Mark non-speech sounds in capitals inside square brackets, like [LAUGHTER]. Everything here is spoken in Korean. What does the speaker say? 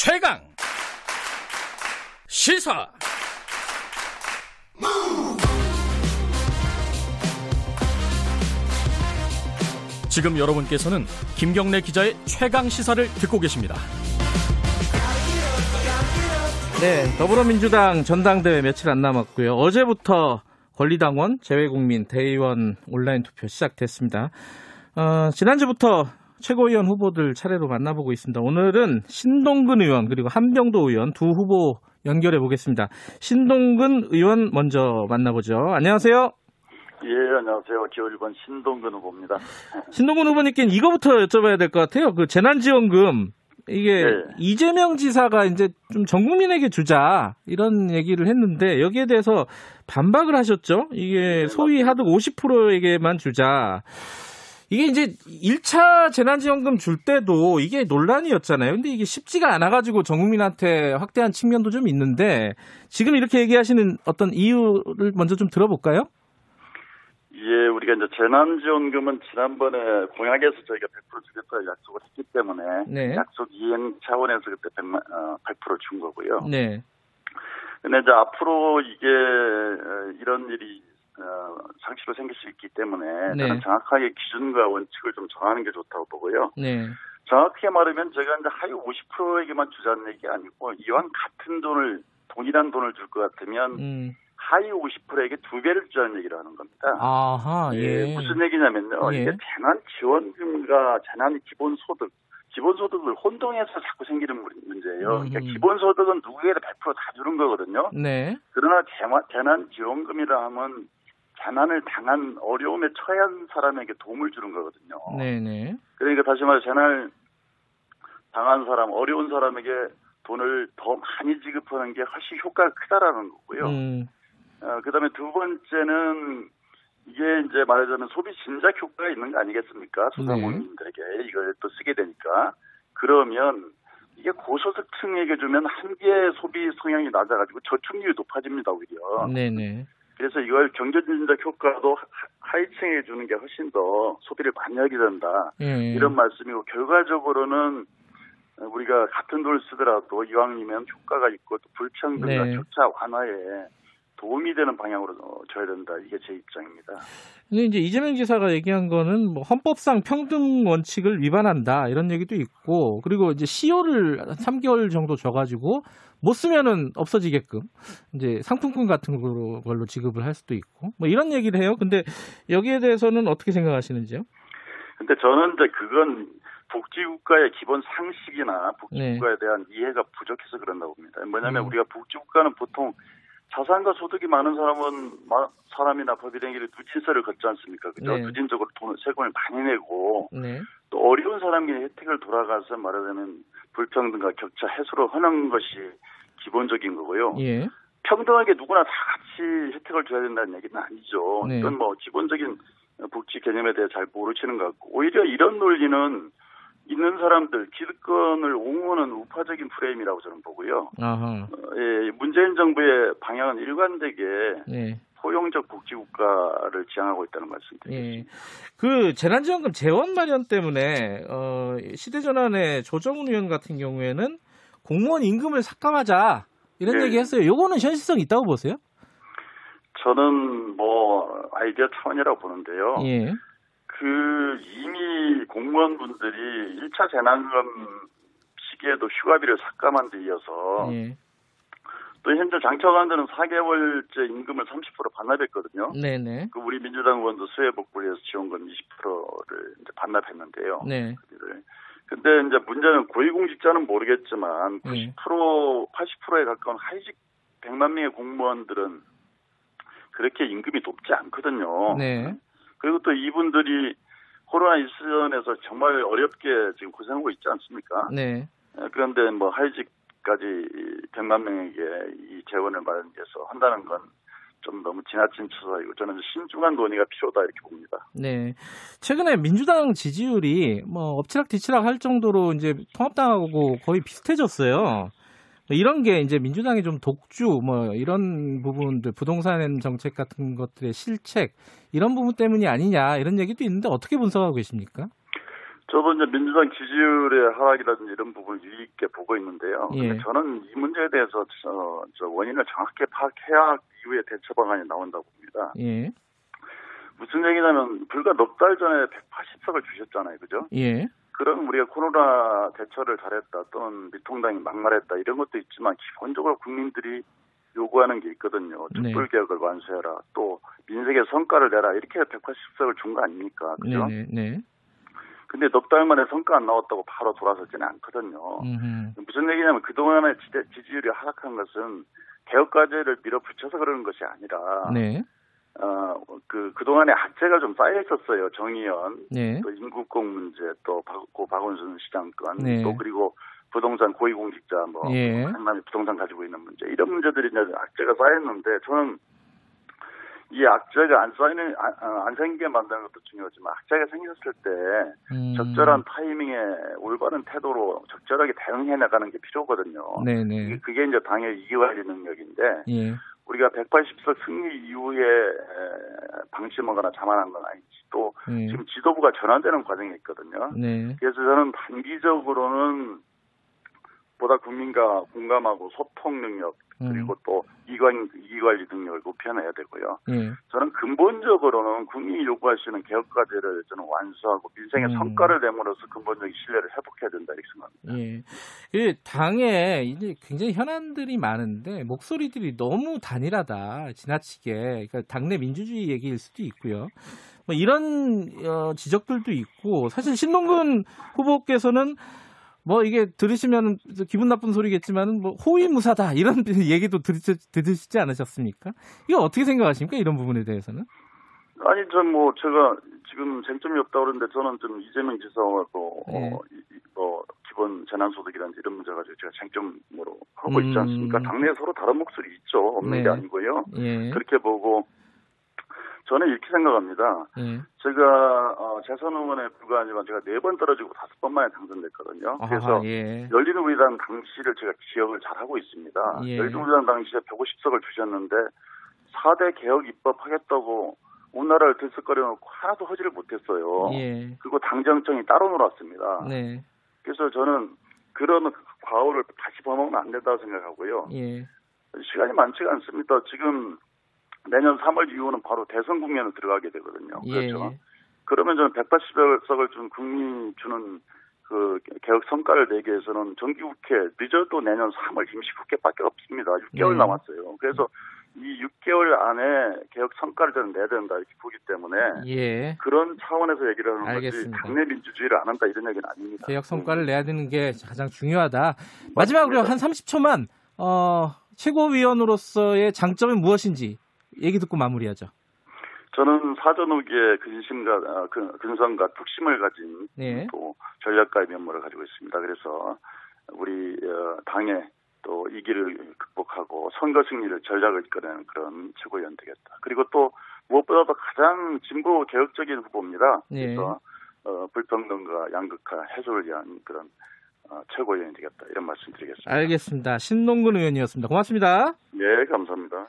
최강 시사 지금 여러분께서는 김경래 기자의 최강 시사를 듣고 계십니다. 네, 더불어민주당 전당대회 며칠 안 남았고요. 어제부터 권리당원, 재외국민, 대의원 온라인 투표 시작됐습니다. 어, 지난주부터 최고위원 후보들 차례로 만나보고 있습니다. 오늘은 신동근 의원 그리고 한병도 의원 두 후보 연결해 보겠습니다. 신동근 의원 먼저 만나보죠. 안녕하세요. 예, 안녕하세요. 기호 1번 신동근 후보입니다. [LAUGHS] 신동근 후보님께는 이거부터 여쭤봐야 될 것 같아요. 그 재난지원금 이게 네. 이재명 지사가 이제 좀 전 국민에게 주자 이런 얘기를 했는데 여기에 대해서 반박을 하셨죠. 이게 네, 소위 하듯 50%에게만 주자. 이게 이제 1차 재난지원금 줄 때도 이게 논란이었잖아요. 근데 이게 쉽지가 않아가지고 전 국민한테 확대한 측면도 좀 있는데 지금 이렇게 얘기하시는 어떤 이유를 먼저 좀 들어볼까요? 예, 우리가 이제 재난지원금은 지난번에 공약에서 저희가 100% 주겠다 약속을 했기 때문에 네. 약속 이행 차원에서 그때 100만, 어, 100%준 거고요. 네. 근데 이제 앞으로 이게 어, 이런 일이 어, 상시로 생길 수 있기 때문에 네. 저는 정확하게 기준과 원칙을 좀 정하는 게 좋다고 보고요. 네. 정확하게 말하면 제가 이제 하위 50%에게만 주자는 얘기 아니고 이왕 같은 돈을 동일한 돈을 줄 것 같으면 음. 하위 50%에게 두 배를 주자는 얘기를 하는 겁니다. 아하, 예. 무슨 얘기냐면요. 예. 이게 재난 지원금과 재난 기본 소득, 기본소득을 혼동해서 자꾸 생기는 문- 문제예요. 그러니까 음. 기본소득은 누구에게나 100%다 주는 거거든요. 네. 그러나 재난 지원금이라 하면 재난을 당한 어려움에 처한 사람에게 도움을 주는 거거든요. 네네. 그러니까 다시 말해 재난을 당한 사람, 어려운 사람에게 돈을 더 많이 지급하는 게 훨씬 효과가 크다라는 거고요. 음, 어, 그 다음에 두 번째는 이게 이제 말하자면 소비 진작 효과가 있는 거 아니겠습니까? 소상공인들에게 이걸 또 쓰게 되니까. 그러면 이게 고소득층에게 주면 한계 소비 성향이 낮아가지고 저축률이 높아집니다, 오히려. 네네. 그래서 이걸 경제 진작 효과도 하- 하위층에게 주는 게 훨씬 더 소비를 많이 하게 된다. 예. 이런 말씀이고 결과적으로는 우리가 같은 돈을 쓰더라도 이왕이면 효과가 있고 또 불평등과 네. 격차 완화에 도움이 되는 방향으로 어, 줘야 된다. 이게 제 입장입니다. 근데 이제 이재명 지사가 얘기한 거는 뭐 헌법상 평등 원칙을 위반한다 이런 얘기도 있고 그리고 이제 시효를 3개월 정도 줘가지고 못 쓰면은 없어지게끔 이제 상품권 같은 걸로, 걸로 지급을 할 수도 있고 뭐 이런 얘기를 해요. 근데 여기에 대해서는 어떻게 생각하시는지요? 근데 저는 이제 그건 복지국가의 기본 상식이나 복지국가에 대한 이해가 부족해서 그런다고 봅니다. 뭐냐면 음. 우리가 복지국가는 보통 자산과 소득이 많은 사람은 마- 사람이나 법인에게 누진세를 걷지 않습니까? 그죠? 네. 누진적으로 돈, 세금을 많이 내고 네. 또 어려운 사람에게 혜택을 돌아가서 말하자면 불평등과 격차 해소를 하는 것이 기본적인 거고요. 예. 평등하게 누구나 다 같이 혜택을 줘야 된다는 얘기는 아니죠. 네. 이건 뭐 기본적인 복지 개념에 대해 잘 모르시는 것 같고 오히려 이런 논리는 있는 사람들 기득권을 옹호하는 우파적인 프레임이라고 저는 보고요. 아하. 어, 예, 문재인 정부의 방향은 일관되게 네. 포용적 복지국가를 지향하고 있다는 예. 말씀드립니다. 그 재난지원금 재원 마련 때문에 어, 시대전환의 조정훈 의원 같은 경우에는 공무원 임금을 삭감하자 이런 네. 얘기했어요. 요거는 현실성 있다고 보세요? 저는 뭐 아이디어 차원이라고 보는데요. 예. 그 이미 공무원분들이 1차 재난금 시기에도 휴가비를 삭감한 데 이어서 예. 또 현재 장처관들은 4개월째 임금을 30% 반납했거든요. 네네. 그 우리 민주당 의원도 수혜복구에서 지원금 20%를 이제 반납했는데요. 네. 근데 이제 문제는 고위공직자는 모르겠지만 90% 예. 80%에 가까운 하위직 100만 명의 공무원들은 그렇게 임금이 높지 않거든요. 네. 그리고 또 이분들이 코로나 이전에서 정말 어렵게 지금 고생하고 있지 않습니까? 네. 에, 그런데 뭐 하위직까지 100만 명에게 이 재원을 마련해서 한다는 건 좀 너무 지나친 추사이고 저는 신중한 논의가 필요하다 이렇게 봅니다. 네. 최근에 민주당 지지율이 뭐 엎치락뒤치락 할 정도로 이제 통합당하고 거의 비슷해졌어요. 뭐 이런 게 이제 민주당의 좀 독주 뭐 이런 부분들 부동산 정책 같은 것들의 실책 이런 부분 때문이 아니냐 이런 얘기도 있는데 어떻게 분석하고 계십니까? 저도 이제 민주당 지지율의 하락이라든지 이런 부분을 유의 있게 보고 있는데요. 예. 저는 이 문제에 대해서 저, 저 원인을 정확히 파악해야 이후에 대처 방안이 나온다고 봅니다. 예. 무슨 얘기냐면 불과 넉 달 전에 180석을 주셨잖아요. 그죠? 예. 그럼 우리가 코로나 대처를 잘했다 또는 미통당이 막말했다 이런 것도 있지만 기본적으로 국민들이 요구하는 게 있거든요. 네. 촛불 개혁을 완수해라. 또 민생의 성과를 내라. 이렇게 180석을 준 거 아닙니까? 그죠? 네, 네, 네. 근데 넉 달 만에 성과 안 나왔다고 바로 돌아서지는 않거든요. 음흠. 무슨 얘기냐면 그동안의 지지율이 하락한 것은 개혁 과제를 밀어붙여서 그러는 것이 아니라 네. 어, 그, 그동안에 악재가 좀 쌓여 있었어요. 정의연, 네. 또 인구공 문제, 또 박, 고 박원순 시장 건, 네. 또 그리고 부동산 고위공직자, 뭐, 예. 상남이 부동산 가지고 있는 문제, 이런 문제들이 이제 악재가 쌓였는데, 저는 이 악재가 안 쌓이는, 안, 어, 안 생기게 만드는 것도 중요하지만, 악재가 생겼을 때, 음. 적절한 타이밍에 올바른 태도로 적절하게 대응해 나가는 게 필요하거든요. 네, 네. 그게 이제 당의 이기관리 능력인데, 예. 우리가 180석 승리 이후에 에, 방심하거나 자만한 건 아니지. 또 예. 지금 지도부가 전환되는 과정에 있거든요. 네. 그래서 저는 단기적으로는 보다 국민과 공감하고 소통 능력 음. 그리고 또 이관 이관리 능력을 높여내야 되고요. 예. 저는 근본적으로는 국민이 요구하시는 개혁 과제를 저는 완수하고 민생의 음. 성과를 내므로써 근본적인 신뢰를 회복해야 된다 이렇게 생각합니다. 예. 그 당에 이제 굉장히 현안들이 많은데 목소리들이 너무 단일하다, 지나치게. 그러니까 당내 민주주의 얘기일 수도 있고요. 뭐 이런 어, 지적들도 있고 사실 신동근 후보께서는 뭐 이게 들으시면 기분 나쁜 소리겠지만은 뭐 호위무사다 이런 [LAUGHS] 얘기도 들으시, 들으시지 않으셨습니까? 이거 어떻게 생각하십니까? 이런 부분에 대해서는? 아니, 전 뭐, 제가 지금 쟁점이 없다고 그러는데 저는 좀 이재명 지사와도, 네. 어, 이, 이, 뭐, 기본 재난소득이라든지 이런 문제 가지고 제가 쟁점으로 하고 있지 음. 않습니까? 당내에 서로 다른 목소리 있죠. 없는 네. 게 아니고요. 예. 그렇게 보고, 저는 이렇게 생각합니다. 예. 제가, 어, 재선 의원에 불과하지만 제가 네 번 떨어지고 다섯 번 만에 당선됐거든요. 그래서 예. 열린우리당 당시를 제가 기억을 잘 하고 있습니다. 예. 열린우리당 당시에 150석을 주셨는데 4대 개혁 입법하겠다고 우리나라를 들썩거려놓고 하나도 허지를 못했어요. 예. 그리고 당정청이 따로 놀았습니다. 네. 그래서 저는 그런 과오를 다시 범하면 안 된다고 생각하고요. 예. 시간이 많지가 않습니다. 지금 내년 3월 이후는 바로 대선 국면으로 들어가게 되거든요. 예. 그렇죠. 그러면 저는 180석을 준 국민이 주는 그 개혁 성과를 내기 위해서는 정기국회 늦어도 내년 3월 임시국회밖에 없습니다. 6개월 네. 남았어요. 그래서 이 6개월 안에 개혁 성과를 저는 내야 된다 이렇게 보기 때문에 예. 그런 차원에서 얘기를 하는 알겠습니다. 거지 당내 민주주의를 안 한다 이런 얘기는 아닙니다. 개혁 성과를 내야 되는 게 가장 중요하다. 마지막으로 한 30초만 어, 최고위원으로서의 장점이 무엇인지 얘기 듣고 마무리하죠. 저는 사전 후기에 근심과 아, 근- 근성과 뚝심을 가진 네. 또 전략가의 면모를 가지고 있습니다. 그래서 우리 어, 당의 또 이 길을 극복하고 선거 승리를 전략을 이끌어내는 그런 최고위원 되겠다. 그리고 또 무엇보다도 가장 진보 개혁적인 후보입니다. 네. 그래서 어, 불평등과 양극화 해소를 위한 그런 어, 최고위원이 되겠다 이런 말씀드리겠습니다. 알겠습니다. 신동근 의원이었습니다. 고맙습니다. 네, 감사합니다.